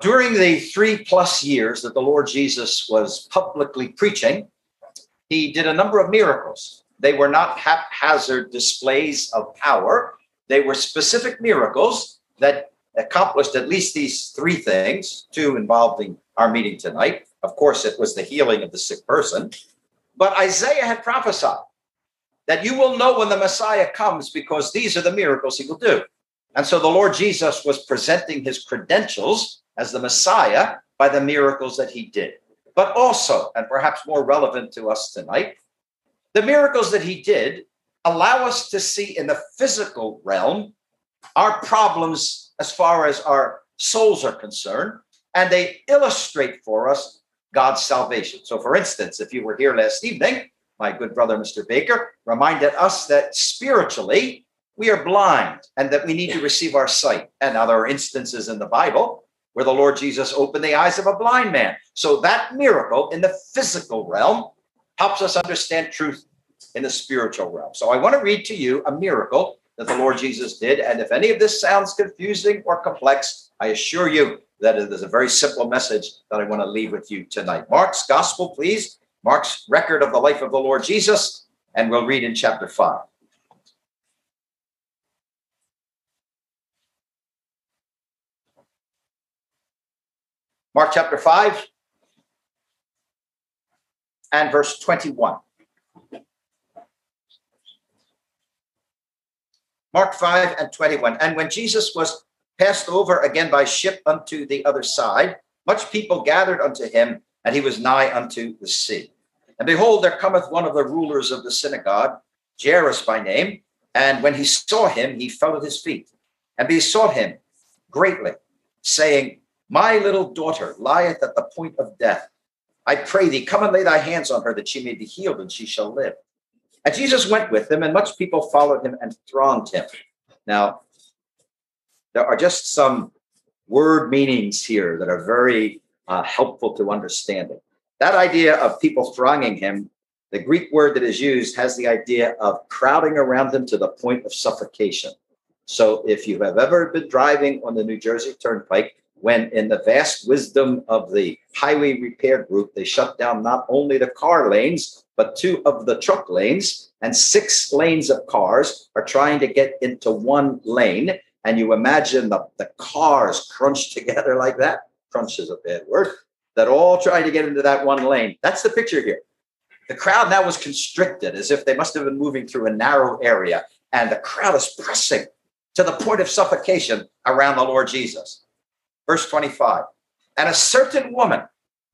During the three plus years that the Lord Jesus was publicly preaching, he did a number of miracles. They were not haphazard displays of power, they were specific miracles that accomplished at least these three things, two involving our meeting tonight. Of course, it was the healing of the sick person. But Isaiah had prophesied that you will know when the Messiah comes because these are the miracles he will do. And so the Lord Jesus was presenting his credentials as the Messiah by the miracles that he did. But also, and perhaps more relevant to us tonight, the miracles that he did allow us to see in the physical realm our problems as far as our souls are concerned, and they illustrate for us God's salvation. So, for instance, if you were here last evening, my good brother, Mr. Baker, reminded us that spiritually we are blind and that we need to receive our sight. And now there are instances in the Bible where the Lord Jesus opened the eyes of a blind man. So that miracle in the physical realm helps us understand truth in the spiritual realm. So I want to read to you a miracle that the Lord Jesus did. And if any of this sounds confusing or complex, I assure you that it is a very simple message that I want to leave with you tonight. Mark's gospel, please. Mark's record of the life of the Lord Jesus, and we'll read in chapter 5. Mark chapter 5 and verse 21. Mark 5 and 21. And when Jesus was passed over again by ship unto the other side, much people gathered unto him, and he was nigh unto the sea. And behold, there cometh one of the rulers of the synagogue, Jairus by name, and when he saw him, he fell at his feet and besought him greatly, saying, my little daughter lieth at the point of death. I pray thee, come and lay thy hands on her that she may be healed and she shall live. And Jesus went with them, and much people followed him and thronged him. Now, there are just some word meanings here that are very uh, helpful to understanding. That idea of people thronging him, the Greek word that is used has the idea of crowding around him to the point of suffocation. So if you have ever been driving on the New Jersey Turnpike, when in the vast wisdom of the highway repair group, they shut down not only the car lanes, but two of the truck lanes, and six lanes of cars are trying to get into one lane. And you imagine the, the cars crunched together like that. Crunch is a bad word. That all trying to get into that one lane. That's the picture here. The crowd now was constricted as if they must have been moving through a narrow area, and the crowd is pressing to the point of suffocation around the Lord Jesus. Verse 25. And a certain woman,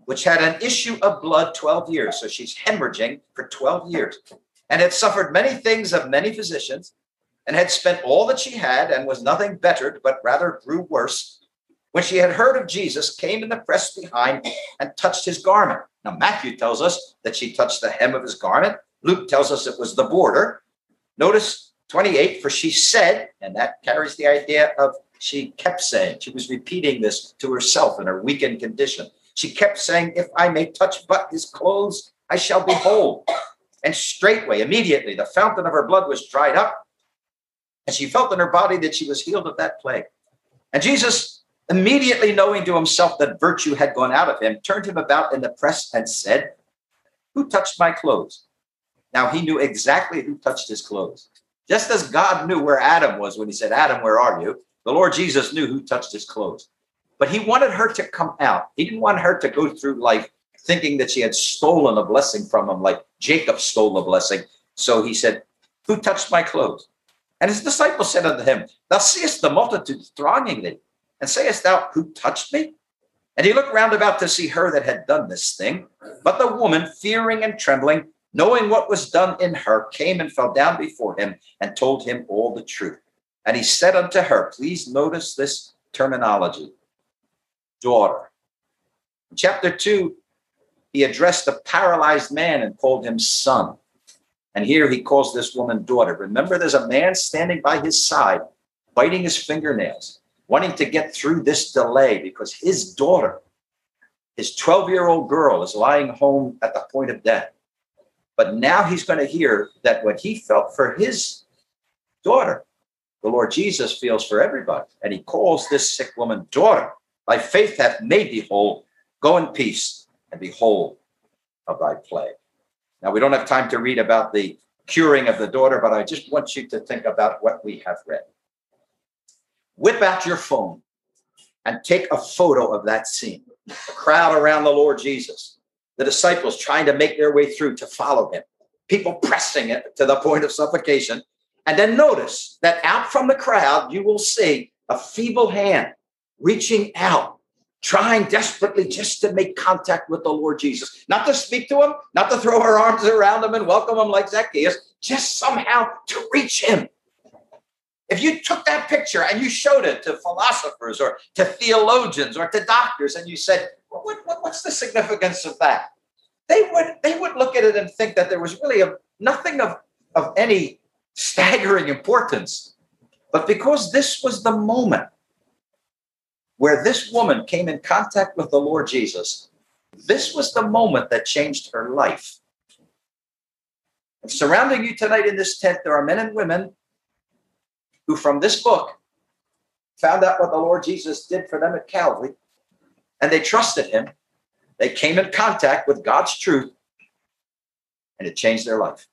which had an issue of blood 12 years, so she's hemorrhaging for 12 years, and had suffered many things of many physicians, and had spent all that she had, and was nothing bettered, but rather grew worse. When she had heard of Jesus, came in the press behind and touched his garment. Now, Matthew tells us that she touched the hem of his garment. Luke tells us it was the border. Notice 28, for she said, and that carries the idea of she kept saying, she was repeating this to herself in her weakened condition. She kept saying, If I may touch but his clothes, I shall be whole. And straightway, immediately, the fountain of her blood was dried up, and she felt in her body that she was healed of that plague. And Jesus, immediately knowing to himself that virtue had gone out of him, turned him about in the press and said, Who touched my clothes? Now he knew exactly who touched his clothes. Just as God knew where Adam was when he said, Adam, where are you? The Lord Jesus knew who touched his clothes, but he wanted her to come out. He didn't want her to go through life thinking that she had stolen a blessing from him, like Jacob stole a blessing. So he said, Who touched my clothes? And his disciples said unto him, Thou seest the multitude thronging thee, and sayest thou, Who touched me? And he looked round about to see her that had done this thing. But the woman, fearing and trembling, knowing what was done in her, came and fell down before him and told him all the truth. And he said unto her, please notice this terminology daughter. In chapter 2, he addressed a paralyzed man and called him son. And here he calls this woman daughter. Remember, there's a man standing by his side, biting his fingernails, wanting to get through this delay because his daughter, his 12 year old girl, is lying home at the point of death. But now he's going to hear that what he felt for his daughter, the Lord Jesus feels for everybody. And he calls this sick woman daughter. Thy faith hath made thee whole. Go in peace and be whole of thy plague. Now, we don't have time to read about the curing of the daughter, but I just want you to think about what we have read. Whip out your phone and take a photo of that scene. The crowd around the Lord Jesus, the disciples trying to make their way through to follow him, people pressing it to the point of suffocation. And then notice that out from the crowd, you will see a feeble hand reaching out, trying desperately just to make contact with the Lord Jesus, not to speak to him, not to throw her arms around him and welcome him like Zacchaeus, just somehow to reach him. If you took that picture and you showed it to philosophers or to theologians or to doctors and you said, what, what, what's the significance of that? They would, they would look at it and think that there was really a, nothing of, of any staggering importance. But because this was the moment where this woman came in contact with the Lord Jesus, this was the moment that changed her life. And surrounding you tonight in this tent, there are men and women who, from this book, found out what the Lord Jesus did for them at Calvary, and they trusted him. They came in contact with God's truth, and it changed their life.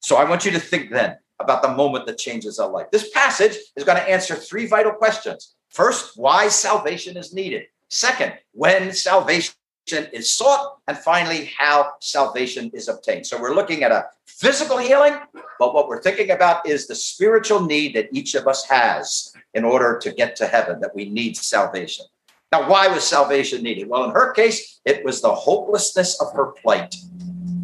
So I want you to think then about the moment that changes our life. This passage is going to answer three vital questions. First, why salvation is needed. Second, when salvation is sought. And finally, how salvation is obtained. So we're looking at a physical healing, but what we're thinking about is the spiritual need that each of us has in order to get to heaven, that we need salvation. Now, why was salvation needed? Well, in her case, it was the hopelessness of her plight.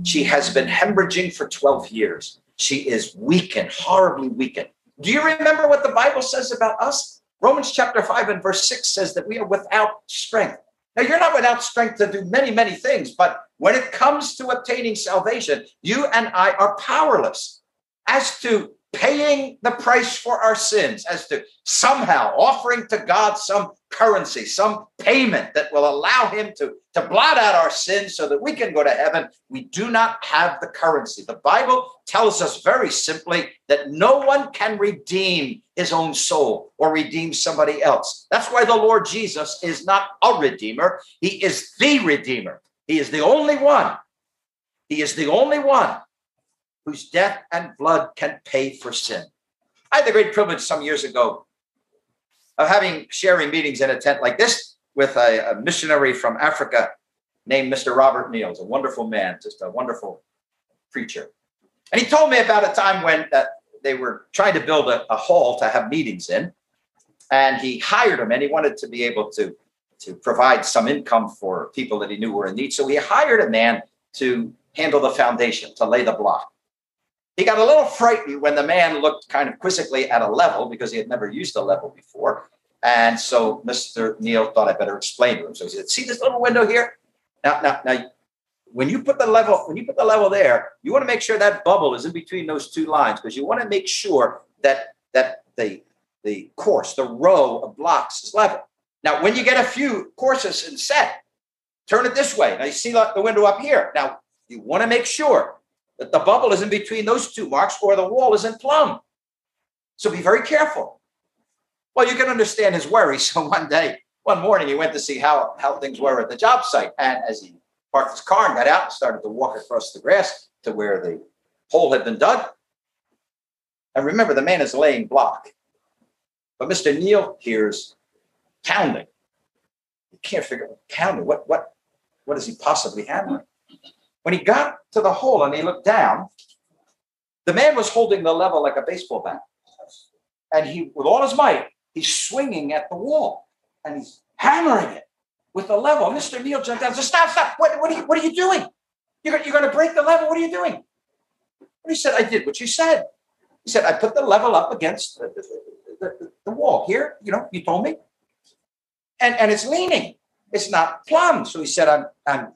She has been hemorrhaging for 12 years. She is weakened, horribly weakened. Do you remember what the Bible says about us? Romans chapter 5 and verse 6 says that we are without strength. Now, you're not without strength to do many, many things, but when it comes to obtaining salvation, you and I are powerless as to paying the price for our sins, as to somehow offering to God some currency, some payment that will allow Him to, to blot out our sins so that we can go to heaven. We do not have the currency. The Bible tells us very simply that no one can redeem his own soul or redeem somebody else. That's why the Lord Jesus is not a redeemer, He is the redeemer. He is the only one. He is the only one whose death and blood can pay for sin. I had the great privilege some years ago of having sharing meetings in a tent like this with a, a missionary from Africa named Mr. Robert Niels, a wonderful man, just a wonderful preacher. And he told me about a time when uh, they were trying to build a, a hall to have meetings in, and he hired him, and he wanted to be able to to provide some income for people that he knew were in need. So he hired a man to handle the foundation, to lay the block. He got a little frightened when the man looked kind of quizzically at a level because he had never used a level before. And so Mr. Neil thought I better explain to him. So he said, See this little window here? Now, now, now, when you put the level, when you put the level there, you want to make sure that bubble is in between those two lines because you want to make sure that that the the course, the row of blocks is level. Now, when you get a few courses in set, turn it this way. Now you see the window up here. Now you want to make sure that the bubble is in between those two marks or the wall is in plumb. So be very careful. Well, you can understand his worry. So one day, one morning, he went to see how, how things were at the job site. And as he parked his car and got out and started to walk across the grass to where the hole had been dug. And remember, the man is laying block. But Mr. Neil hears pounding. He can't figure out pounding. What, what, what is he possibly hammering? When he got to the hole and he looked down, the man was holding the level like a baseball bat. And he, with all his might, he's swinging at the wall and he's hammering it with the level. Mr. Neil jumped down and said, Stop, stop. What, what, are, you, what are you doing? You're, you're going to break the level. What are you doing? And he said, I did what you said. He said, I put the level up against the, the, the, the wall here. You know, you told me. And, and it's leaning. It's not plumb. So he said, I'm, I'm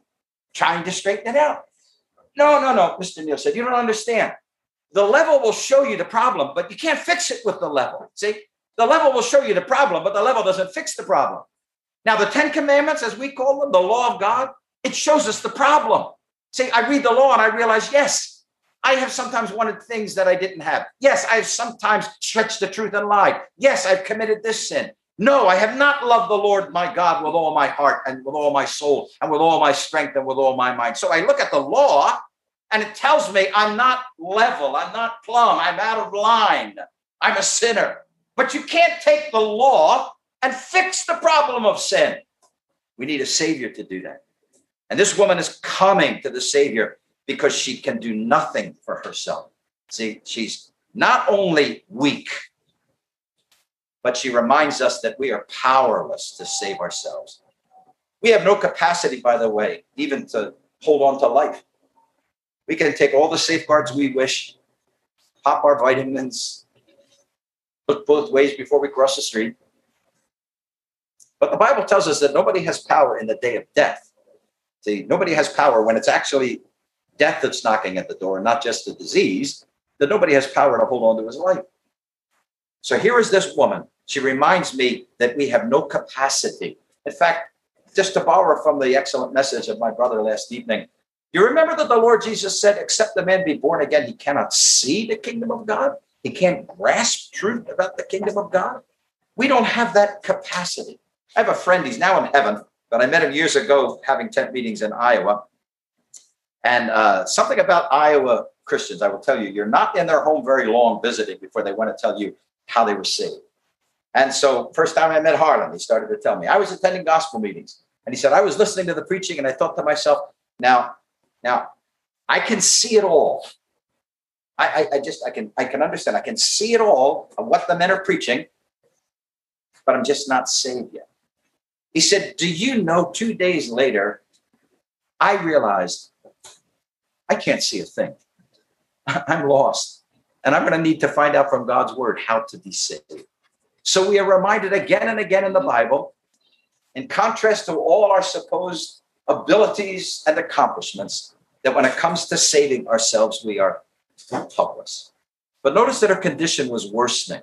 trying to straighten it out. No, no, no, Mr. Neil said, you don't understand. The level will show you the problem, but you can't fix it with the level. See, the level will show you the problem, but the level doesn't fix the problem. Now, the Ten Commandments, as we call them, the law of God, it shows us the problem. See, I read the law and I realize, yes, I have sometimes wanted things that I didn't have. Yes, I have sometimes stretched the truth and lied. Yes, I've committed this sin. No, I have not loved the Lord my God with all my heart and with all my soul and with all my strength and with all my mind. So I look at the law and it tells me I'm not level, I'm not plumb, I'm out of line, I'm a sinner. But you can't take the law and fix the problem of sin. We need a savior to do that. And this woman is coming to the savior because she can do nothing for herself. See, she's not only weak, but she reminds us that we are powerless to save ourselves. We have no capacity, by the way, even to hold on to life. We can take all the safeguards we wish, pop our vitamins, look both ways before we cross the street. But the Bible tells us that nobody has power in the day of death. See, nobody has power when it's actually death that's knocking at the door, not just a disease, that nobody has power to hold on to his life. So here is this woman. She reminds me that we have no capacity. In fact, just to borrow from the excellent message of my brother last evening, you remember that the Lord Jesus said, except the man be born again, he cannot see the kingdom of God. He can't grasp truth about the kingdom of God. We don't have that capacity. I have a friend, he's now in heaven, but I met him years ago having tent meetings in Iowa. And uh, something about Iowa Christians, I will tell you, you're not in their home very long visiting before they want to tell you how they were saved. And so, first time I met Harlan, he started to tell me I was attending gospel meetings, and he said I was listening to the preaching, and I thought to myself, now, now, I can see it all. I, I, I just I can I can understand. I can see it all of what the men are preaching, but I'm just not saved yet. He said, Do you know two days later, I realized I can't see a thing. I'm lost. And I'm going to need to find out from God's word how to be saved. So we are reminded again and again in the Bible, in contrast to all our supposed abilities and accomplishments, that when it comes to saving ourselves, we are helpless. But notice that her condition was worsening.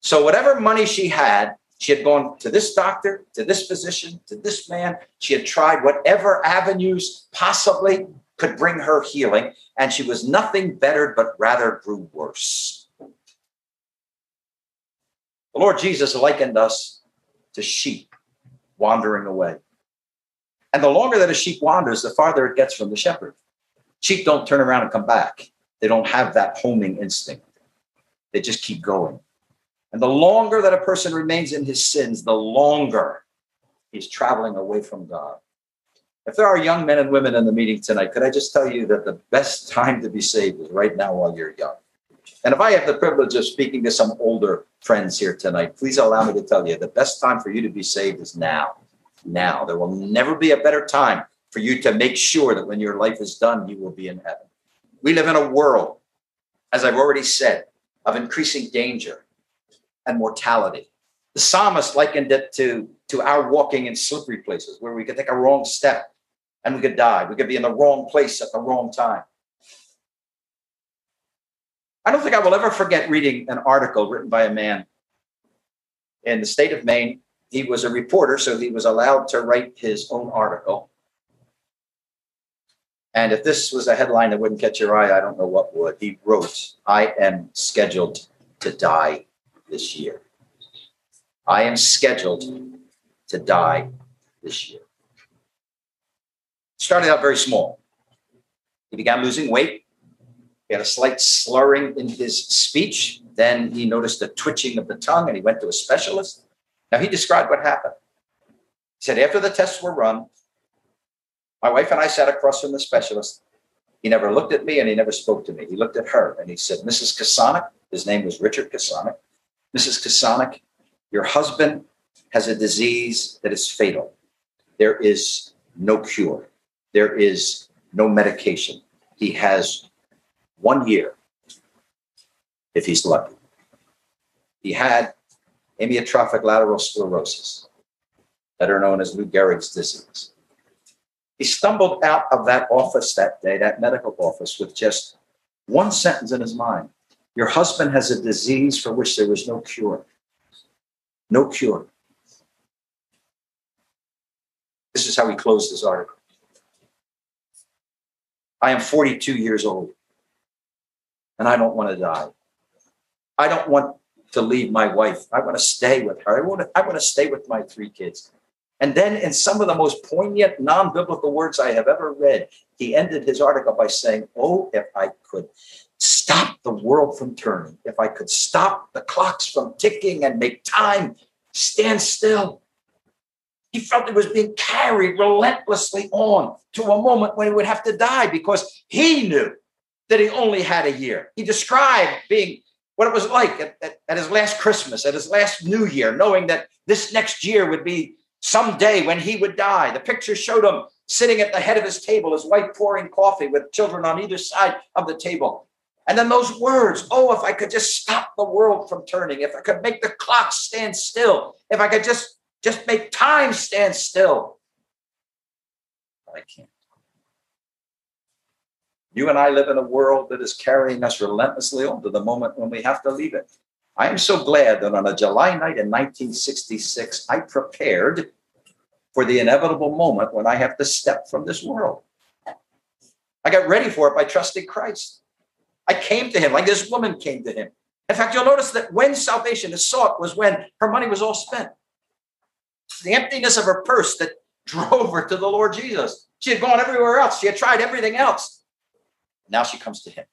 So whatever money she had, she had gone to this doctor, to this physician, to this man. She had tried whatever avenues possibly could bring her healing, and she was nothing better, but rather grew worse. The Lord Jesus likened us to sheep wandering away. And the longer that a sheep wanders, the farther it gets from the shepherd. Sheep don't turn around and come back. They don't have that homing instinct. They just keep going. And the longer that a person remains in his sins, the longer he's traveling away from God. If there are young men and women in the meeting tonight, could I just tell you that the best time to be saved is right now while you're young? And if I have the privilege of speaking to some older friends here tonight, please allow me to tell you the best time for you to be saved is now. Now. There will never be a better time for you to make sure that when your life is done, you will be in heaven. We live in a world, as I've already said, of increasing danger and mortality. The psalmist likened it to, to our walking in slippery places where we could take a wrong step and we could die. We could be in the wrong place at the wrong time. I don't think I will ever forget reading an article written by a man in the state of Maine. He was a reporter, so he was allowed to write his own article. And if this was a headline that wouldn't catch your eye, I don't know what would. He wrote, I am scheduled to die this year. I am scheduled to die this year. Started out very small. He began losing weight. He had a slight slurring in his speech. Then he noticed a twitching of the tongue and he went to a specialist. Now, he described what happened. He said, after the tests were run, my wife and I sat across from the specialist. He never looked at me and he never spoke to me. He looked at her and he said, Mrs. Kasonic, his name was Richard Kasonic. Mrs. Kasonic, your husband has a disease that is fatal. There is no cure, there is no medication. He has one year if he's lucky. He had amyotrophic lateral sclerosis, better known as Lou Gehrig's disease. He stumbled out of that office that day, that medical office, with just one sentence in his mind Your husband has a disease for which there was no cure. No cure. This is how he closed his article. I am 42 years old and I don't want to die. I don't want to leave my wife. I want to stay with her. I want to, I want to stay with my three kids. And then, in some of the most poignant, non biblical words I have ever read, he ended his article by saying, Oh, if I could stop the world from turning, if I could stop the clocks from ticking and make time stand still. He felt he was being carried relentlessly on to a moment when he would have to die because he knew that he only had a year. He described being what it was like at, at, at, his last Christmas, at his last New Year, knowing that this next year would be some day when he would die. The picture showed him sitting at the head of his table, his wife pouring coffee with children on either side of the table. And then those words, oh, if I could just stop the world from turning, if I could make the clock stand still, if I could just just make time stand still. But I can't. You and I live in a world that is carrying us relentlessly on to the moment when we have to leave it. I am so glad that on a July night in 1966, I prepared for the inevitable moment when I have to step from this world. I got ready for it by trusting Christ. I came to him like this woman came to him. In fact, you'll notice that when salvation is sought was when her money was all spent. The emptiness of her purse that drove her to the Lord Jesus. She had gone everywhere else. She had tried everything else. Now she comes to him.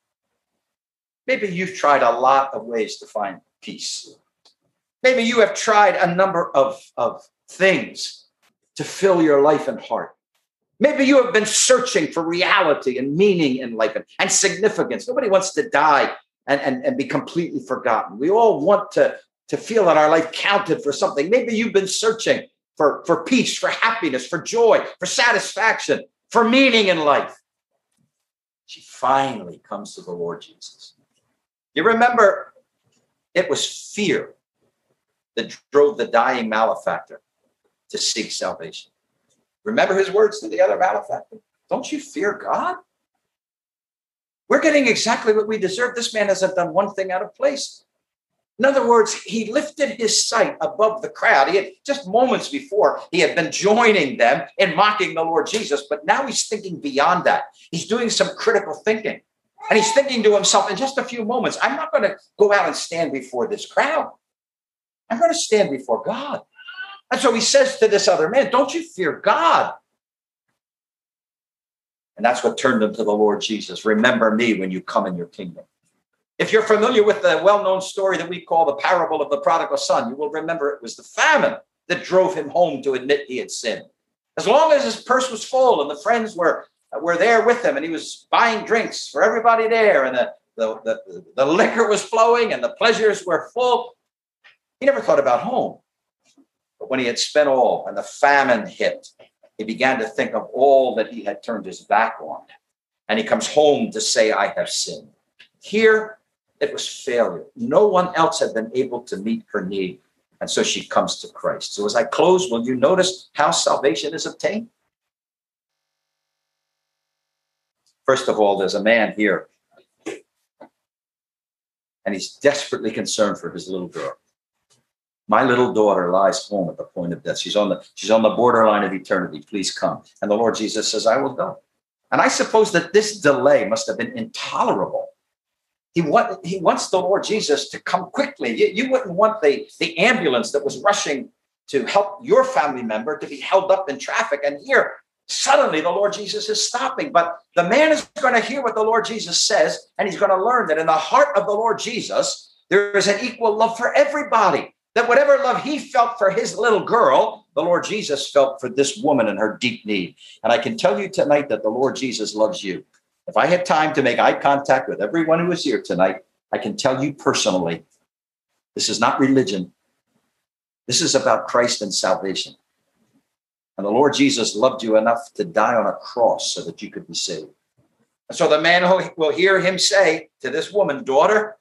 Maybe you've tried a lot of ways to find peace. Maybe you have tried a number of, of things to fill your life and heart. Maybe you have been searching for reality and meaning in life and, and significance. Nobody wants to die and, and, and be completely forgotten. We all want to, to feel that our life counted for something. Maybe you've been searching for, for peace, for happiness, for joy, for satisfaction, for meaning in life. She finally comes to the Lord Jesus. You remember, it was fear that drove the dying malefactor to seek salvation. Remember his words to the other malefactor? Don't you fear God? We're getting exactly what we deserve. This man hasn't done one thing out of place. In other words, he lifted his sight above the crowd. He had just moments before he had been joining them in mocking the Lord Jesus, but now he's thinking beyond that. He's doing some critical thinking. And he's thinking to himself, in just a few moments, I'm not going to go out and stand before this crowd. I'm going to stand before God. And so he says to this other man, Don't you fear God? And that's what turned him to the Lord Jesus. Remember me when you come in your kingdom. If you're familiar with the well known story that we call the parable of the prodigal son, you will remember it was the famine that drove him home to admit he had sinned. As long as his purse was full and the friends were, were there with him and he was buying drinks for everybody there and the, the, the, the liquor was flowing and the pleasures were full, he never thought about home. But when he had spent all and the famine hit, he began to think of all that he had turned his back on. And he comes home to say, I have sinned. Here, it was failure. No one else had been able to meet her need. And so she comes to Christ. So as I close, will you notice how salvation is obtained? First of all, there's a man here, and he's desperately concerned for his little girl. My little daughter lies home at the point of death. She's on the she's on the borderline of eternity. Please come. And the Lord Jesus says, I will go. And I suppose that this delay must have been intolerable. He, want, he wants the Lord Jesus to come quickly. You, you wouldn't want the, the ambulance that was rushing to help your family member to be held up in traffic. And here, suddenly the Lord Jesus is stopping. But the man is going to hear what the Lord Jesus says, and he's going to learn that in the heart of the Lord Jesus, there is an equal love for everybody that whatever love he felt for his little girl, the Lord Jesus felt for this woman in her deep need. And I can tell you tonight that the Lord Jesus loves you. If I had time to make eye contact with everyone who is here tonight, I can tell you personally this is not religion. This is about Christ and salvation. And the Lord Jesus loved you enough to die on a cross so that you could be saved. And so the man will hear him say to this woman, Daughter,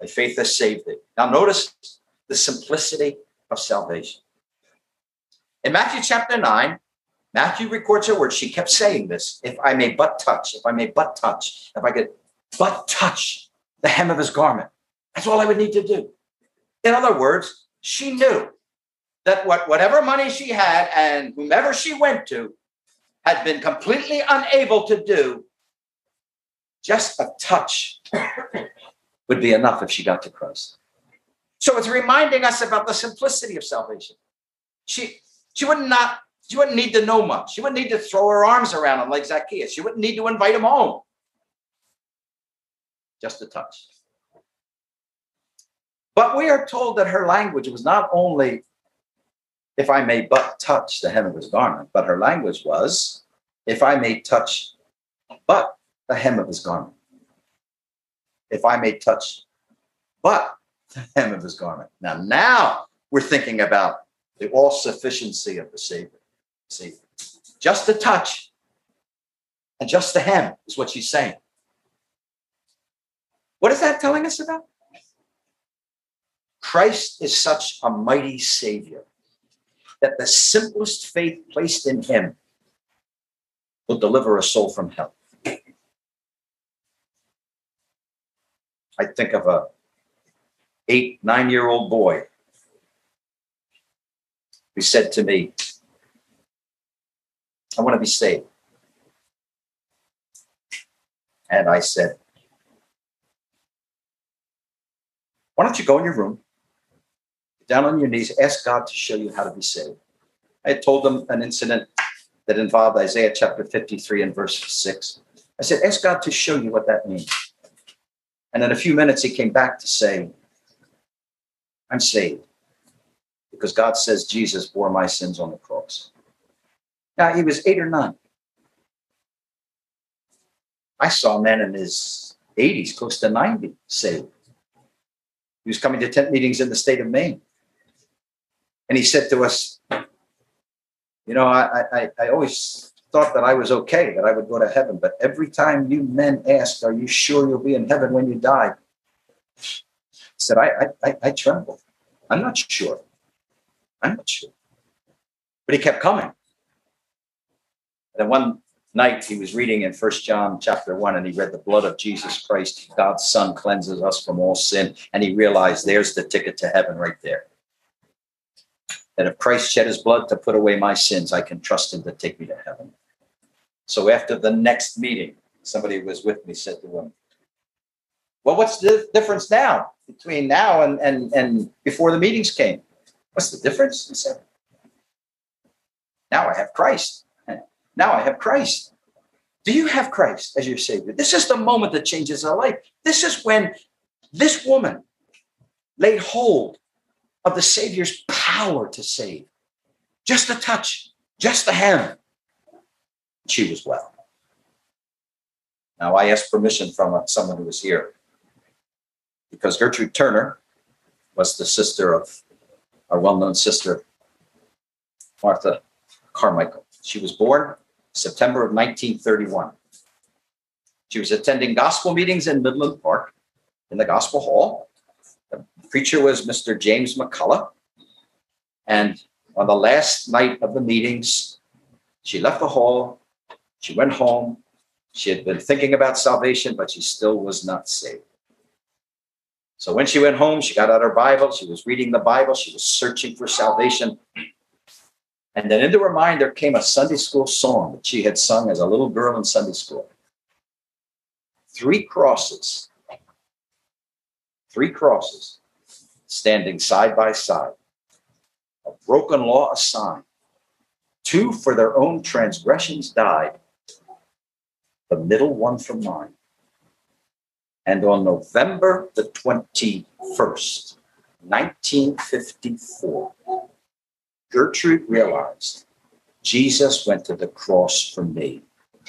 thy faith has saved thee. Now, notice the simplicity of salvation. In Matthew chapter 9, Matthew records her words. She kept saying this if I may but touch, if I may but touch, if I could but touch the hem of his garment. That's all I would need to do. In other words, she knew that what, whatever money she had and whomever she went to had been completely unable to do, just a touch would be enough if she got to Christ. So it's reminding us about the simplicity of salvation. She she would not she wouldn't need to know much. She wouldn't need to throw her arms around him like Zacchaeus. She wouldn't need to invite him home. Just a touch. But we are told that her language was not only, if I may but touch the hem of his garment, but her language was, if I may touch but the hem of his garment. If I may touch but the hem of his garment. Now, now we're thinking about the all sufficiency of the Savior. See, just a touch and just the hem is what she's saying. What is that telling us about? Christ is such a mighty Savior that the simplest faith placed in Him will deliver a soul from hell. I think of a eight, nine year old boy who said to me, I want to be saved. And I said, Why don't you go in your room, get down on your knees, ask God to show you how to be saved? I had told them an incident that involved Isaiah chapter 53 and verse 6. I said, Ask God to show you what that means. And in a few minutes, he came back to say, I'm saved because God says Jesus bore my sins on the cross. Now, he was eight or nine. I saw a man in his 80s, close to 90, saved. He was coming to tent meetings in the state of Maine. And he said to us, You know, I, I, I always thought that I was okay, that I would go to heaven. But every time you men ask, Are you sure you'll be in heaven when you die? I said, I, I, I tremble. I'm not sure. I'm not sure. But he kept coming. Then one night he was reading in First John chapter 1 and he read the blood of Jesus Christ, God's Son cleanses us from all sin. And he realized there's the ticket to heaven right there. That if Christ shed his blood to put away my sins, I can trust him to take me to heaven. So after the next meeting, somebody was with me said to him, Well, what's the difference now between now and, and, and before the meetings came? What's the difference? He said, Now I have Christ. Now I have Christ. Do you have Christ as your Savior? This is the moment that changes our life. This is when this woman laid hold of the Savior's power to save. Just a touch, just a hand. She was well. Now, I asked permission from someone who was here because Gertrude Turner was the sister of our well known sister, Martha Carmichael. She was born September of 1931. She was attending gospel meetings in Midland Park in the Gospel Hall. The preacher was Mr. James McCullough. And on the last night of the meetings, she left the hall, she went home. She had been thinking about salvation, but she still was not saved. So when she went home, she got out her Bible, she was reading the Bible, she was searching for salvation. And then into her mind, there came a Sunday school song that she had sung as a little girl in Sunday school. Three crosses, three crosses standing side by side, a broken law assigned. Two for their own transgressions died, the middle one for mine. And on November the 21st, 1954, Gertrude realized Jesus went to the cross for me.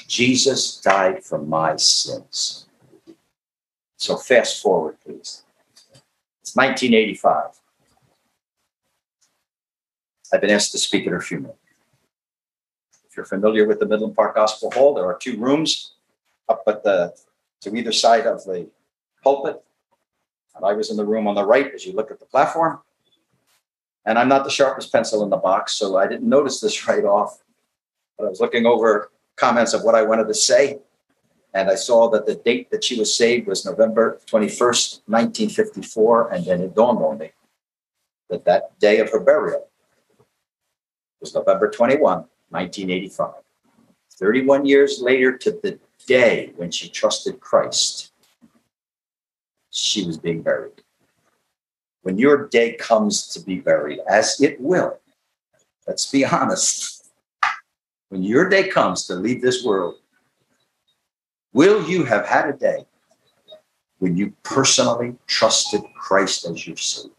Jesus died for my sins. So fast forward, please. It's 1985. I've been asked to speak at her funeral. If you're familiar with the Midland Park Gospel Hall, there are two rooms up at the to either side of the pulpit. And I was in the room on the right as you look at the platform. And I'm not the sharpest pencil in the box, so I didn't notice this right off. But I was looking over comments of what I wanted to say. And I saw that the date that she was saved was November 21st, 1954. And then it dawned on me that that day of her burial was November 21, 1985. 31 years later to the day when she trusted Christ, she was being buried. When your day comes to be buried, as it will, let's be honest, when your day comes to leave this world, will you have had a day when you personally trusted Christ as your Savior?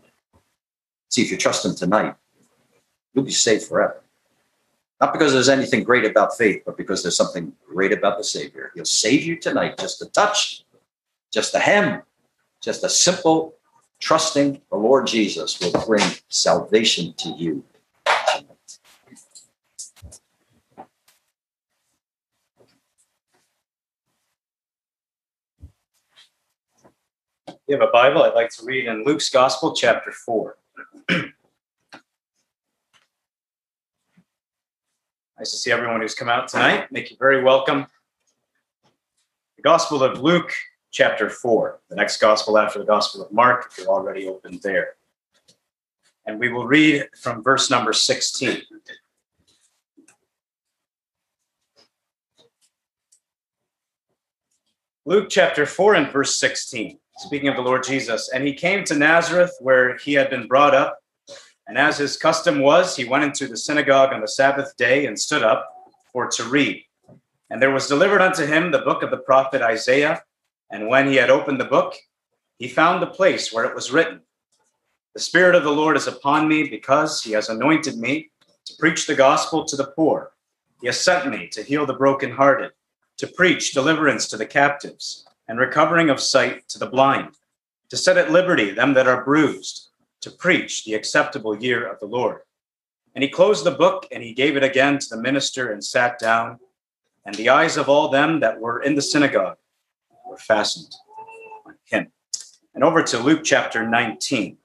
See, if you trust Him tonight, you'll be saved forever. Not because there's anything great about faith, but because there's something great about the Savior. He'll save you tonight. Just a touch, just a hem, just a simple trusting the Lord Jesus will bring salvation to you. You have a Bible? I'd like to read in Luke's Gospel, chapter 4. Nice to see everyone who's come out tonight. Make you very welcome. The Gospel of Luke, chapter 4, the next Gospel after the Gospel of Mark, if you're already open there. And we will read from verse number 16. Luke chapter 4 and verse 16, speaking of the Lord Jesus. And he came to Nazareth where he had been brought up and as his custom was, he went into the synagogue on the Sabbath day and stood up for to read. And there was delivered unto him the book of the prophet Isaiah. And when he had opened the book, he found the place where it was written The Spirit of the Lord is upon me because he has anointed me to preach the gospel to the poor. He has sent me to heal the brokenhearted, to preach deliverance to the captives, and recovering of sight to the blind, to set at liberty them that are bruised to preach the acceptable year of the Lord. And he closed the book and he gave it again to the minister and sat down. And the eyes of all them that were in the synagogue were fastened on him. And over to Luke chapter 19.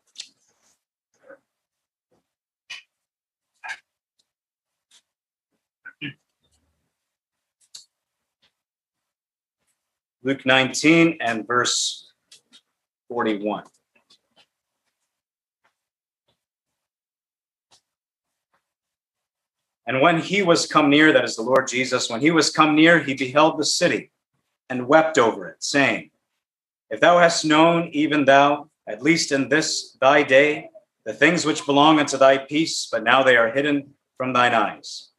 Luke 19 and verse 41. And when he was come near, that is the Lord Jesus, when he was come near, he beheld the city and wept over it, saying, If thou hast known, even thou, at least in this thy day, the things which belong unto thy peace, but now they are hidden from thine eyes.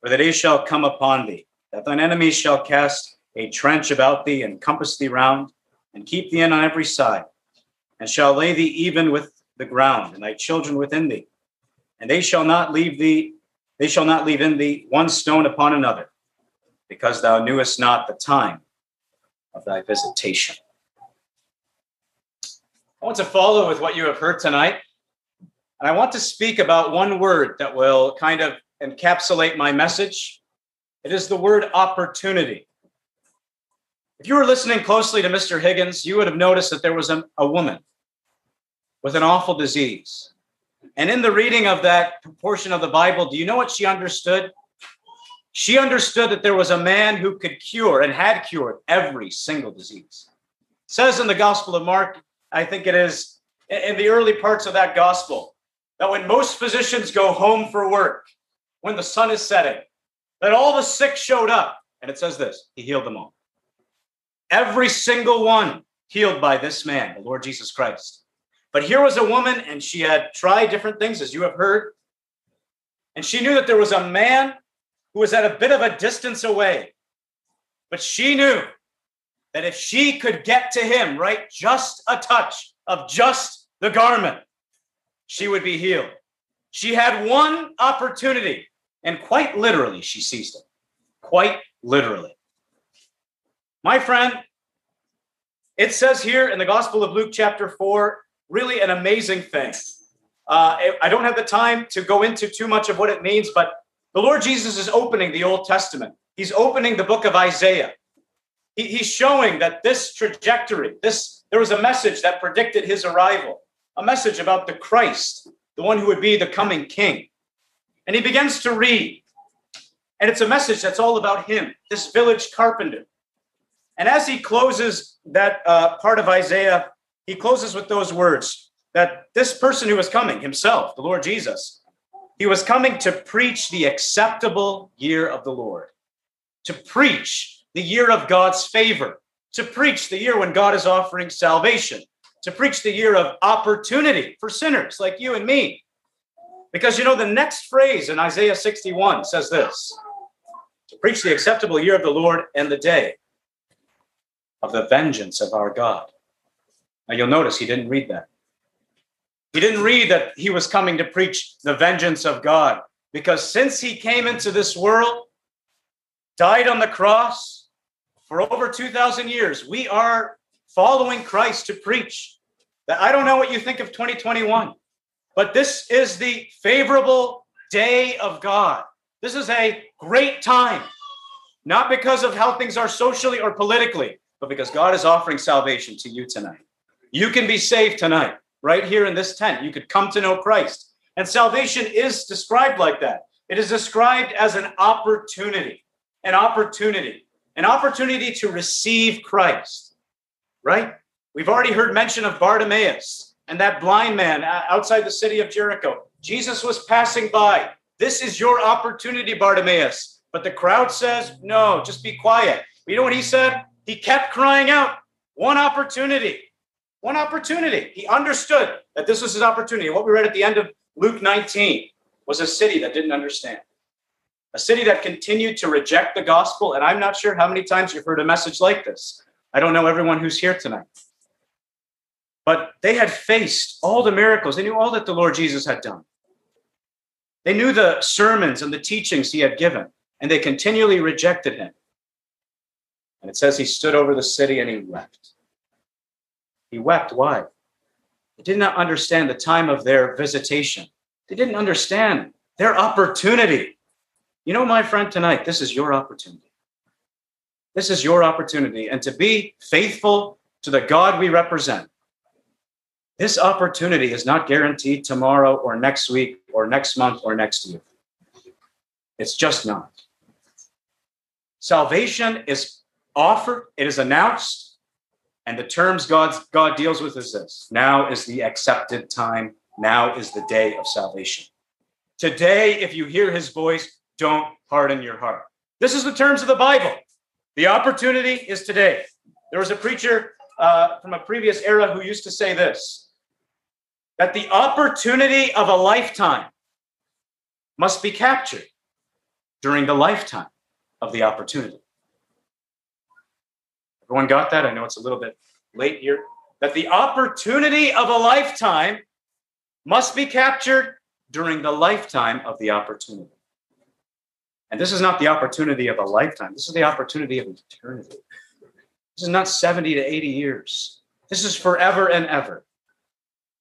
For the day shall come upon thee, that thine enemies shall cast a trench about thee and compass thee round, and keep thee in on every side, and shall lay thee even with the ground, and thy children within thee. And they shall not leave thee they shall not leave in thee one stone upon another, because thou knewest not the time of thy visitation. I want to follow with what you have heard tonight. And I want to speak about one word that will kind of encapsulate my message. It is the word opportunity. If you were listening closely to Mr. Higgins, you would have noticed that there was a, a woman with an awful disease. And in the reading of that portion of the Bible, do you know what she understood? She understood that there was a man who could cure and had cured every single disease. It says in the Gospel of Mark, I think it is in the early parts of that gospel, that when most physicians go home for work, when the sun is setting, that all the sick showed up. And it says this He healed them all. Every single one healed by this man, the Lord Jesus Christ. But here was a woman, and she had tried different things, as you have heard. And she knew that there was a man who was at a bit of a distance away. But she knew that if she could get to him, right, just a touch of just the garment, she would be healed. She had one opportunity, and quite literally, she seized it. Quite literally. My friend, it says here in the Gospel of Luke, chapter 4, really an amazing thing. Uh, I don't have the time to go into too much of what it means, but the Lord Jesus is opening the Old Testament. He's opening the book of Isaiah. He, he's showing that this trajectory, this there was a message that predicted his arrival, a message about the Christ, the one who would be the coming King. And he begins to read, and it's a message that's all about him, this village carpenter. And as he closes that uh, part of Isaiah he closes with those words that this person who is coming, himself, the Lord Jesus, he was coming to preach the acceptable year of the Lord, to preach the year of God's favor, to preach the year when God is offering salvation, to preach the year of opportunity for sinners like you and me. Because you know, the next phrase in Isaiah 61 says this to preach the acceptable year of the Lord and the day of the vengeance of our God. Now you'll notice he didn't read that. He didn't read that he was coming to preach the vengeance of God because since he came into this world, died on the cross for over 2,000 years, we are following Christ to preach. That I don't know what you think of 2021, but this is the favorable day of God. This is a great time, not because of how things are socially or politically, but because God is offering salvation to you tonight. You can be saved tonight, right here in this tent. You could come to know Christ. And salvation is described like that. It is described as an opportunity, an opportunity, an opportunity to receive Christ, right? We've already heard mention of Bartimaeus and that blind man outside the city of Jericho. Jesus was passing by. This is your opportunity, Bartimaeus. But the crowd says, no, just be quiet. You know what he said? He kept crying out, one opportunity, one opportunity. He understood that this was his opportunity. What we read at the end of Luke 19 was a city that didn't understand, a city that continued to reject the gospel. And I'm not sure how many times you've heard a message like this. I don't know everyone who's here tonight. But they had faced all the miracles, they knew all that the Lord Jesus had done. They knew the sermons and the teachings he had given, and they continually rejected him. And it says he stood over the city and he wept. He wept. Why? They did not understand the time of their visitation. They didn't understand their opportunity. You know, my friend, tonight, this is your opportunity. This is your opportunity. And to be faithful to the God we represent, this opportunity is not guaranteed tomorrow or next week or next month or next year. It's just not. Salvation is offered, it is announced, and the terms God's, God deals with is this now is the accepted time, now is the day of salvation. Today, if you hear his voice, don't harden your heart. This is the terms of the Bible. The opportunity is today. There was a preacher uh, from a previous era who used to say this that the opportunity of a lifetime must be captured during the lifetime of the opportunity. Everyone got that? I know it's a little bit late here. That the opportunity of a lifetime must be captured during the lifetime of the opportunity. And this is not the opportunity of a lifetime, this is the opportunity of eternity. This is not 70 to 80 years. This is forever and ever.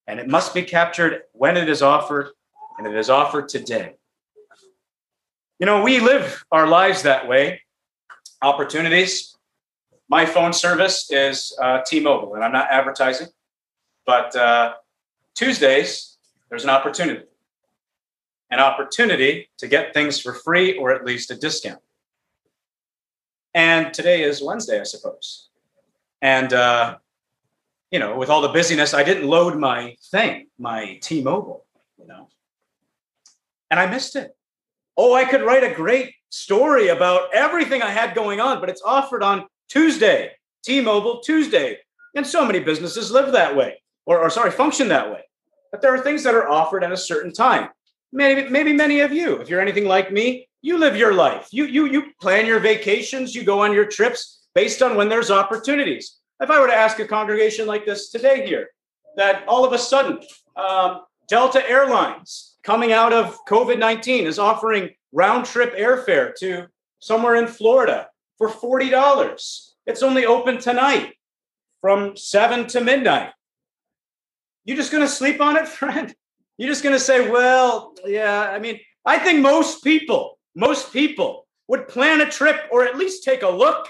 And it must be captured when it is offered, and it is offered today. You know, we live our lives that way. Opportunities, my phone service is uh, T-Mobile, and I'm not advertising, but uh, Tuesdays there's an opportunity, an opportunity to get things for free or at least a discount. And today is Wednesday, I suppose. And uh, you know, with all the busyness, I didn't load my thing, my T-Mobile, you know, and I missed it. Oh, I could write a great story about everything I had going on, but it's offered on Tuesday, T Mobile Tuesday. And so many businesses live that way, or, or sorry, function that way. But there are things that are offered at a certain time. Maybe, maybe many of you, if you're anything like me, you live your life. You, you, you plan your vacations, you go on your trips based on when there's opportunities. If I were to ask a congregation like this today here, that all of a sudden um, Delta Airlines coming out of COVID 19 is offering round trip airfare to somewhere in Florida for $40. It's only open tonight from 7 to midnight. You're just going to sleep on it, friend? You're just going to say, well, yeah, I mean, I think most people, most people would plan a trip or at least take a look.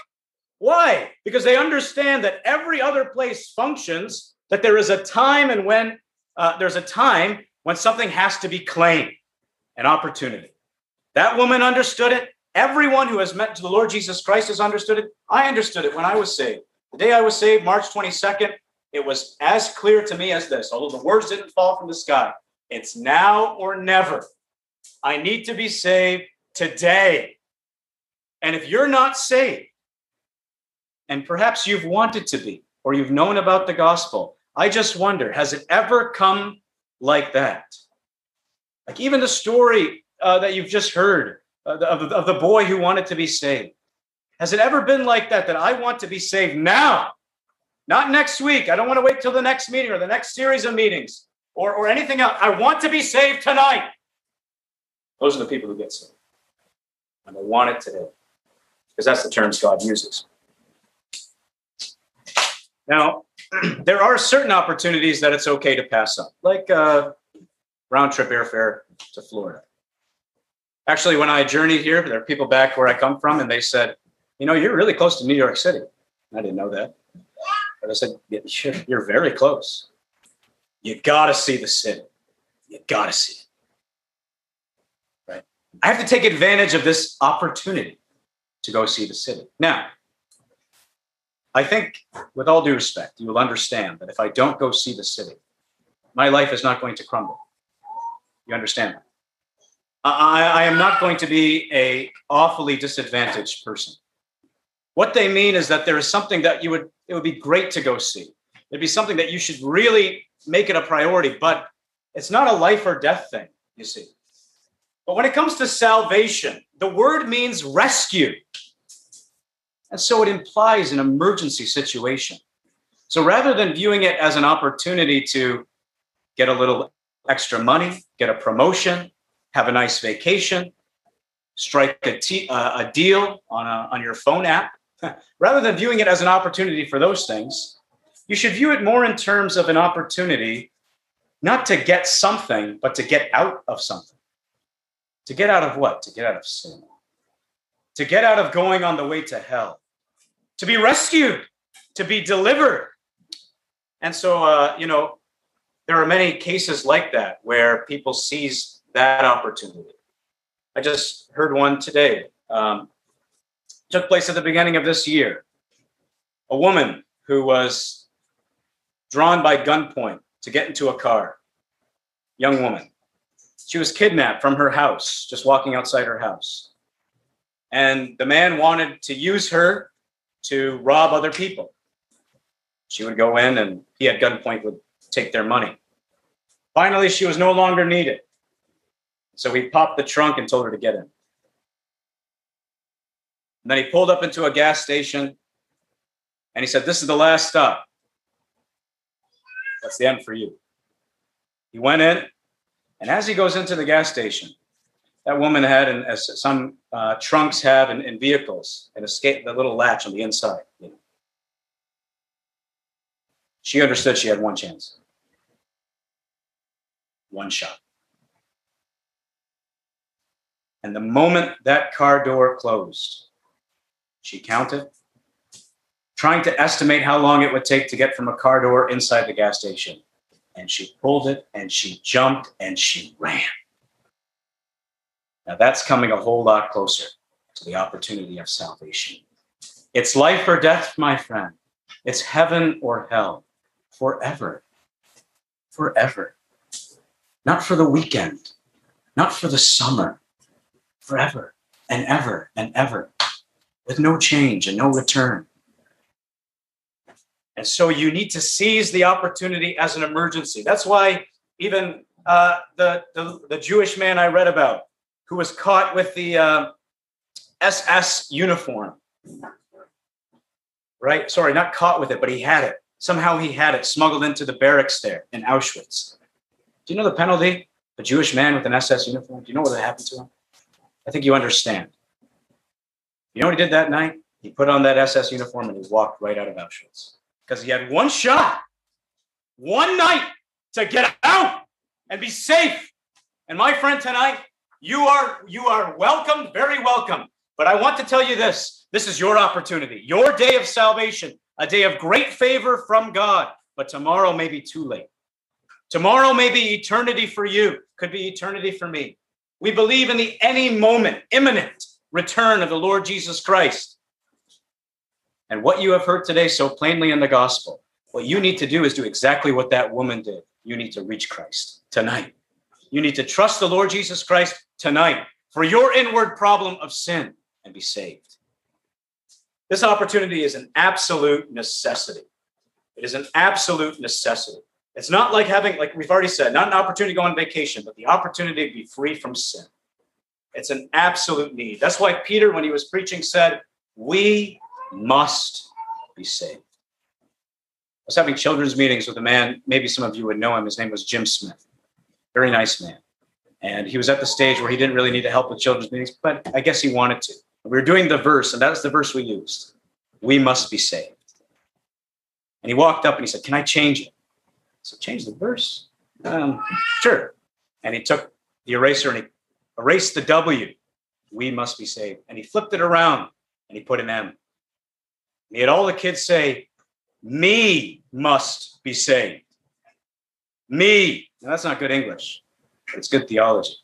Why? Because they understand that every other place functions, that there is a time and when uh, there's a time when something has to be claimed, an opportunity. That woman understood it. Everyone who has met the Lord Jesus Christ has understood it. I understood it when I was saved. The day I was saved, March 22nd, it was as clear to me as this, although the words didn't fall from the sky. It's now or never. I need to be saved today. And if you're not saved, and perhaps you've wanted to be, or you've known about the gospel, I just wonder has it ever come like that? Like even the story uh, that you've just heard of, of the boy who wanted to be saved. Has it ever been like that? That I want to be saved now, not next week. I don't want to wait till the next meeting or the next series of meetings or, or anything else. I want to be saved tonight. Those are the people who get saved. And they want it today because that's the terms God uses. Now, there are certain opportunities that it's okay to pass up, like uh, round trip airfare to Florida. Actually, when I journeyed here, there are people back where I come from, and they said, You know, you're really close to New York City. I didn't know that. But I said, You're very close. You got to see the city. You got to see it. Right? I have to take advantage of this opportunity to go see the city. Now, I think, with all due respect, you will understand that if I don't go see the city, my life is not going to crumble. You understand that? I, I am not going to be a awfully disadvantaged person. What they mean is that there is something that you would it would be great to go see. It'd be something that you should really make it a priority, but it's not a life or death thing, you see. But when it comes to salvation, the word means rescue. And so it implies an emergency situation. So rather than viewing it as an opportunity to get a little extra money, get a promotion, have a nice vacation, strike a, t- uh, a deal on, a, on your phone app, rather than viewing it as an opportunity for those things, you should view it more in terms of an opportunity not to get something, but to get out of something. To get out of what? To get out of sin. To get out of going on the way to hell. To be rescued. To be delivered. And so, uh, you know, there are many cases like that where people seize that opportunity. I just heard one today. Um, took place at the beginning of this year. A woman who was drawn by gunpoint to get into a car, young woman. She was kidnapped from her house, just walking outside her house. And the man wanted to use her to rob other people. She would go in and he at gunpoint would take their money. Finally, she was no longer needed. So he popped the trunk and told her to get in. And then he pulled up into a gas station and he said, This is the last stop. That's the end for you. He went in, and as he goes into the gas station, that woman had, and as some uh, trunks have in, in, vehicles, an escape, the little latch on the inside. You know. She understood she had one chance, one shot. And the moment that car door closed, she counted, trying to estimate how long it would take to get from a car door inside the gas station. And she pulled it and she jumped and she ran. Now that's coming a whole lot closer to the opportunity of salvation. It's life or death, my friend. It's heaven or hell forever. Forever. Not for the weekend, not for the summer, forever and ever and ever with no change and no return. And so you need to seize the opportunity as an emergency. That's why even uh, the, the, the, Jewish man I read about who was caught with the uh, SS uniform, right? Sorry, not caught with it, but he had it. Somehow he had it smuggled into the barracks there in Auschwitz. Do you know the penalty? A Jewish man with an SS uniform? Do you know what happened to him? I think you understand. You know what he did that night? He put on that SS uniform and he walked right out of Auschwitz because he had one shot, one night to get out and be safe. And my friend, tonight, you are you are welcome, very welcome. But I want to tell you this: this is your opportunity, your day of salvation, a day of great favor from God. But tomorrow may be too late. Tomorrow may be eternity for you, could be eternity for me. We believe in the any moment, imminent return of the Lord Jesus Christ. And what you have heard today so plainly in the gospel, what you need to do is do exactly what that woman did. You need to reach Christ tonight. You need to trust the Lord Jesus Christ tonight for your inward problem of sin and be saved. This opportunity is an absolute necessity. It is an absolute necessity. It's not like having, like we've already said, not an opportunity to go on vacation, but the opportunity to be free from sin. It's an absolute need. That's why Peter, when he was preaching, said, We must be saved. I was having children's meetings with a man, maybe some of you would know him. His name was Jim Smith. Very nice man. And he was at the stage where he didn't really need to help with children's meetings, but I guess he wanted to. We were doing the verse, and that's the verse we used. We must be saved. And he walked up and he said, Can I change it? So change the verse. Um, sure. And he took the eraser and he erased the W. We must be saved. And he flipped it around and he put an M. And he had all the kids say, Me must be saved. Me. Now, that's not good English, but it's good theology.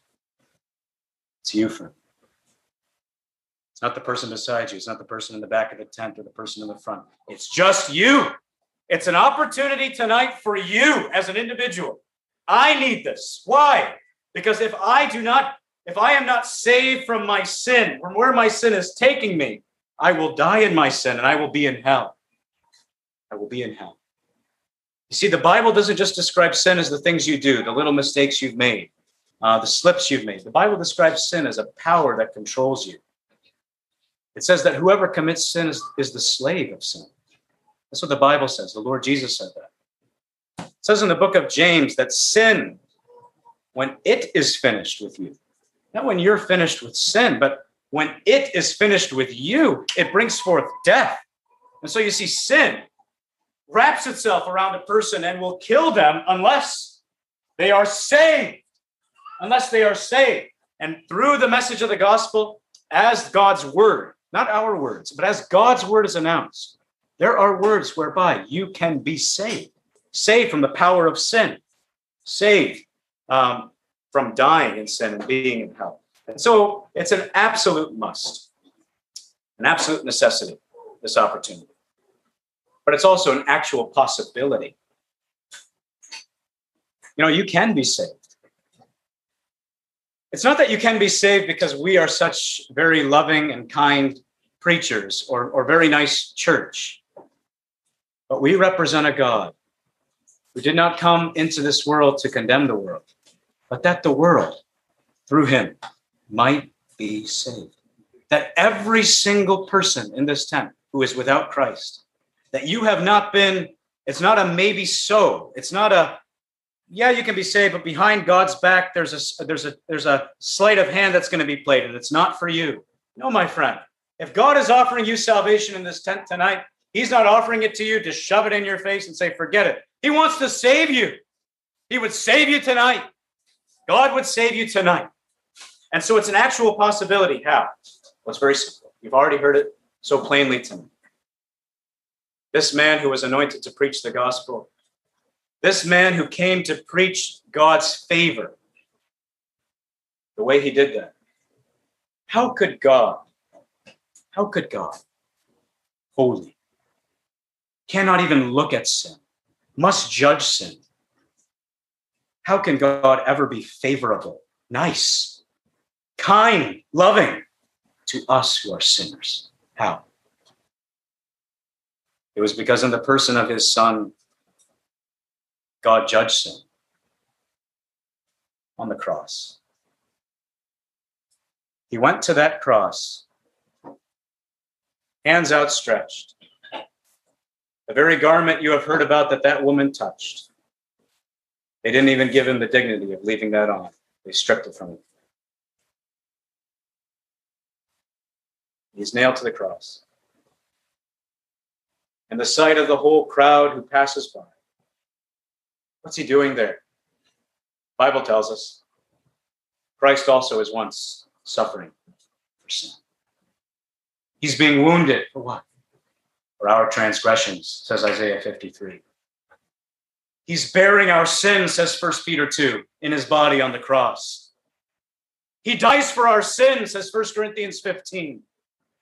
It's you. It's not the person beside you. It's not the person in the back of the tent or the person in the front. It's just you. It's an opportunity tonight for you as an individual. I need this. Why? Because if I do not, if I am not saved from my sin, from where my sin is taking me, I will die in my sin and I will be in hell. I will be in hell. You see, the Bible doesn't just describe sin as the things you do, the little mistakes you've made, uh, the slips you've made. The Bible describes sin as a power that controls you. It says that whoever commits sin is, is the slave of sin. That's what the Bible says. The Lord Jesus said that. It says in the book of James that sin, when it is finished with you, not when you're finished with sin, but when it is finished with you, it brings forth death. And so you see, sin wraps itself around a person and will kill them unless they are saved. Unless they are saved. And through the message of the gospel, as God's word, not our words, but as God's word is announced, there are words whereby you can be saved, saved from the power of sin, saved um, from dying in sin and being in hell. And so it's an absolute must, an absolute necessity, this opportunity. But it's also an actual possibility. You know, you can be saved. It's not that you can be saved because we are such very loving and kind preachers or, or very nice church. But we represent a God who did not come into this world to condemn the world, but that the world, through him, might be saved. That every single person in this tent who is without Christ, that you have not been, it's not a maybe so. It's not a, yeah, you can be saved, but behind God's back, there's a there's a there's a sleight of hand that's going to be played, and it's not for you. No, my friend. If God is offering you salvation in this tent tonight, He's not offering it to you to shove it in your face and say, forget it. He wants to save you. He would save you tonight. God would save you tonight. And so it's an actual possibility. How? Well, it's very simple. You've already heard it so plainly tonight. This man who was anointed to preach the gospel, this man who came to preach God's favor, the way he did that. How could God how could God, holy, cannot even look at sin, must judge sin? How can God ever be favorable, nice, kind, loving to us who are sinners? How? It was because in the person of his son, God judged sin on the cross. He went to that cross hands outstretched. The very garment you have heard about that that woman touched. They didn't even give him the dignity of leaving that on. They stripped it from him. He's nailed to the cross. And the sight of the whole crowd who passes by. What's he doing there? Bible tells us Christ also is once suffering for sin. He's being wounded for what? For our transgressions, says Isaiah 53. He's bearing our sins, says 1 Peter 2, in his body on the cross. He dies for our sins, says 1 Corinthians 15.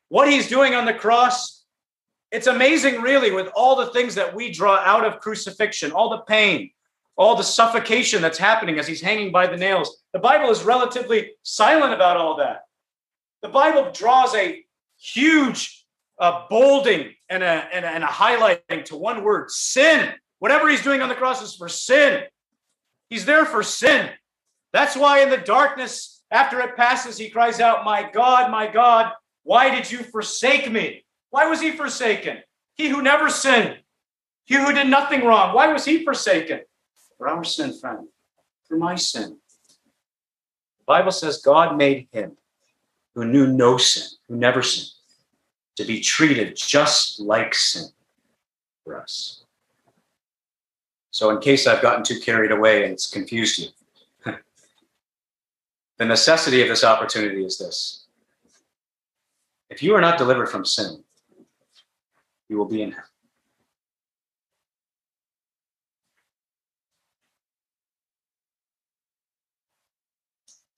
What he's doing on the cross, it's amazing, really, with all the things that we draw out of crucifixion, all the pain, all the suffocation that's happening as he's hanging by the nails. The Bible is relatively silent about all that. The Bible draws a huge a bolding and a, and a, and a highlighting to one word sin. Whatever he's doing on the cross is for sin. He's there for sin. That's why in the darkness, after it passes, he cries out, My God, my God, why did you forsake me? Why was he forsaken? He who never sinned, he who did nothing wrong, why was he forsaken? For our sin, friend, for my sin. The Bible says God made him who knew no sin, who never sinned, to be treated just like sin for us. So, in case I've gotten too carried away and it's confused you, the necessity of this opportunity is this. If you are not delivered from sin, you will be in hell.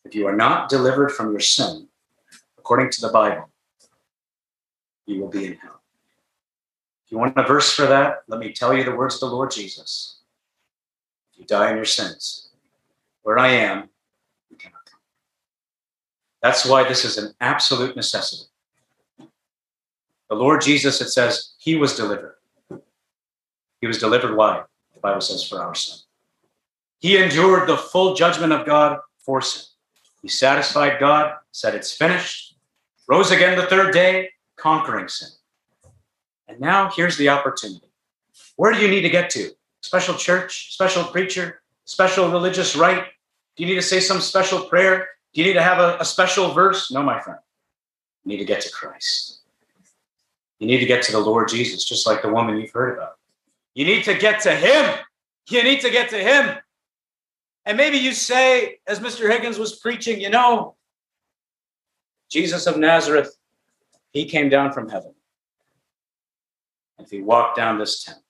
If you are not delivered from your sin, according to the Bible, you will be in hell. If you want a verse for that, let me tell you the words of the Lord Jesus. If you die in your sins, where I am, you cannot come. That's why this is an absolute necessity. The Lord Jesus, it says, he was delivered. He was delivered why? The Bible says, for our sin. He endured the full judgment of God for sin. He satisfied God, said it's finished, rose again the third day, conquering sin. And now here's the opportunity. Where do you need to get to? Special church, special preacher, special religious rite? Do you need to say some special prayer? Do you need to have a, a special verse? No, my friend. You need to get to Christ. You need to get to the Lord Jesus, just like the woman you've heard about. You need to get to Him. You need to get to Him. And maybe you say, as Mr. Higgins was preaching, you know, Jesus of Nazareth, he came down from heaven. If he walked down this tent,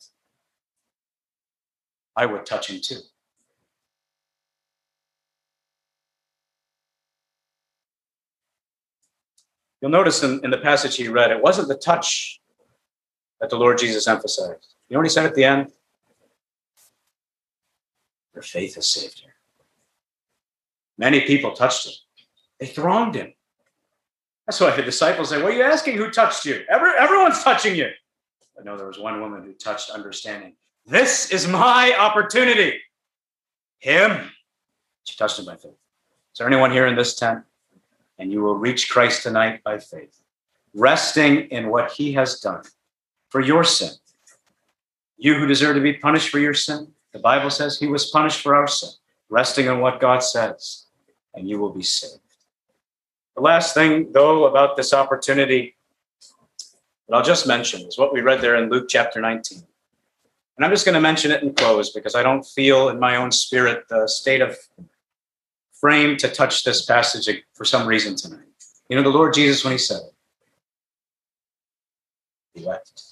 I would touch him too. You'll notice in, in the passage he read, it wasn't the touch that the Lord Jesus emphasized. You know what he said at the end? Your faith has saved you. Many people touched him. They thronged him. That's why the disciples say, What are you asking? Who touched you? Every, everyone's touching you. But no, there was one woman who touched understanding. This is my opportunity. Him. She touched him by faith. Is there anyone here in this tent? And you will reach Christ tonight by faith, resting in what he has done for your sin. You who deserve to be punished for your sin, the Bible says he was punished for our sin, resting on what God says, and you will be saved. The last thing, though, about this opportunity that I'll just mention is what we read there in Luke chapter 19. And I'm just going to mention it and close because I don't feel in my own spirit the state of frame to touch this passage for some reason tonight. You know, the Lord Jesus, when he said it, he wept.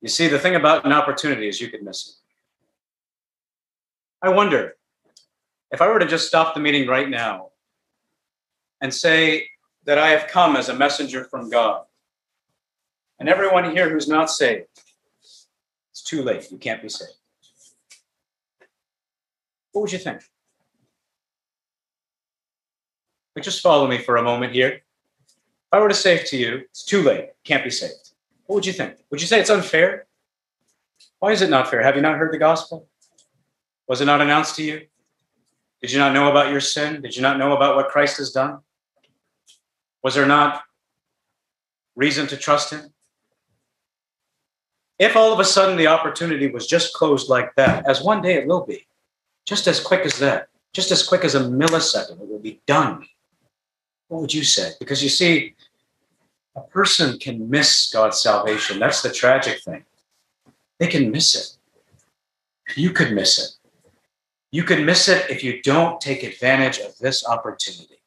You see, the thing about an opportunity is you could miss it. I wonder if I were to just stop the meeting right now and say that I have come as a messenger from God, and everyone here who's not saved, it's too late. You can't be saved. What would you think? But just follow me for a moment here. If I were to say to you, it's too late, can't be saved. What would you think? Would you say it's unfair? Why is it not fair? Have you not heard the gospel? Was it not announced to you? Did you not know about your sin? Did you not know about what Christ has done? Was there not reason to trust him? If all of a sudden the opportunity was just closed like that, as one day it will be, just as quick as that, just as quick as a millisecond, it will be done. What would you say? Because you see, a person can miss God's salvation. That's the tragic thing. They can miss it. You could miss it. You could miss it if you don't take advantage of this opportunity.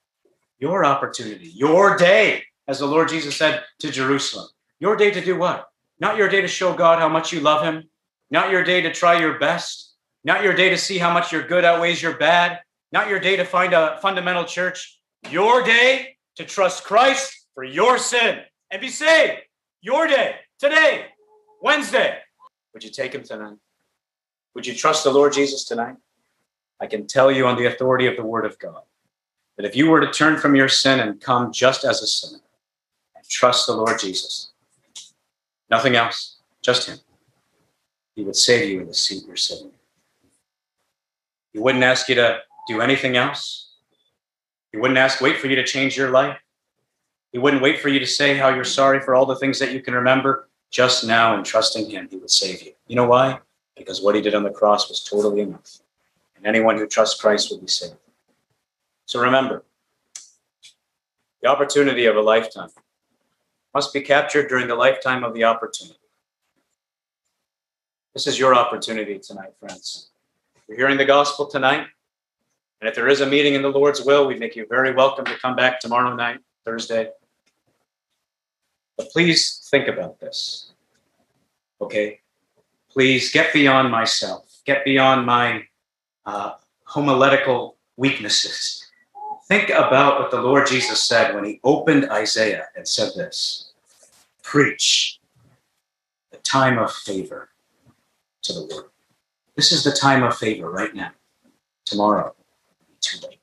Your opportunity, your day, as the Lord Jesus said to Jerusalem. Your day to do what? Not your day to show God how much you love Him, not your day to try your best, not your day to see how much your good outweighs your bad, not your day to find a fundamental church. Your day to trust Christ for your sin and be saved. Your day, today, Wednesday. Would you take Him tonight? Would you trust the Lord Jesus tonight? I can tell you on the authority of the Word of God that if you were to turn from your sin and come just as a sinner and trust the Lord Jesus, nothing else, just Him, He would save you in the seat you're sitting. He wouldn't ask you to do anything else. He wouldn't ask, wait for you to change your life. He wouldn't wait for you to say how you're sorry for all the things that you can remember. Just now, in trusting Him, He would save you. You know why? Because what He did on the cross was totally enough. And anyone who trusts Christ will be saved. So remember, the opportunity of a lifetime must be captured during the lifetime of the opportunity. This is your opportunity tonight, friends. You're hearing the gospel tonight. And if there is a meeting in the Lord's will, we make you very welcome to come back tomorrow night, Thursday. But please think about this. Okay? Please get beyond myself, get beyond my uh, homiletical weaknesses Think about what the Lord Jesus said when he opened Isaiah and said this Preach the time of favor to the world. This is the time of favor right now. Tomorrow, too late.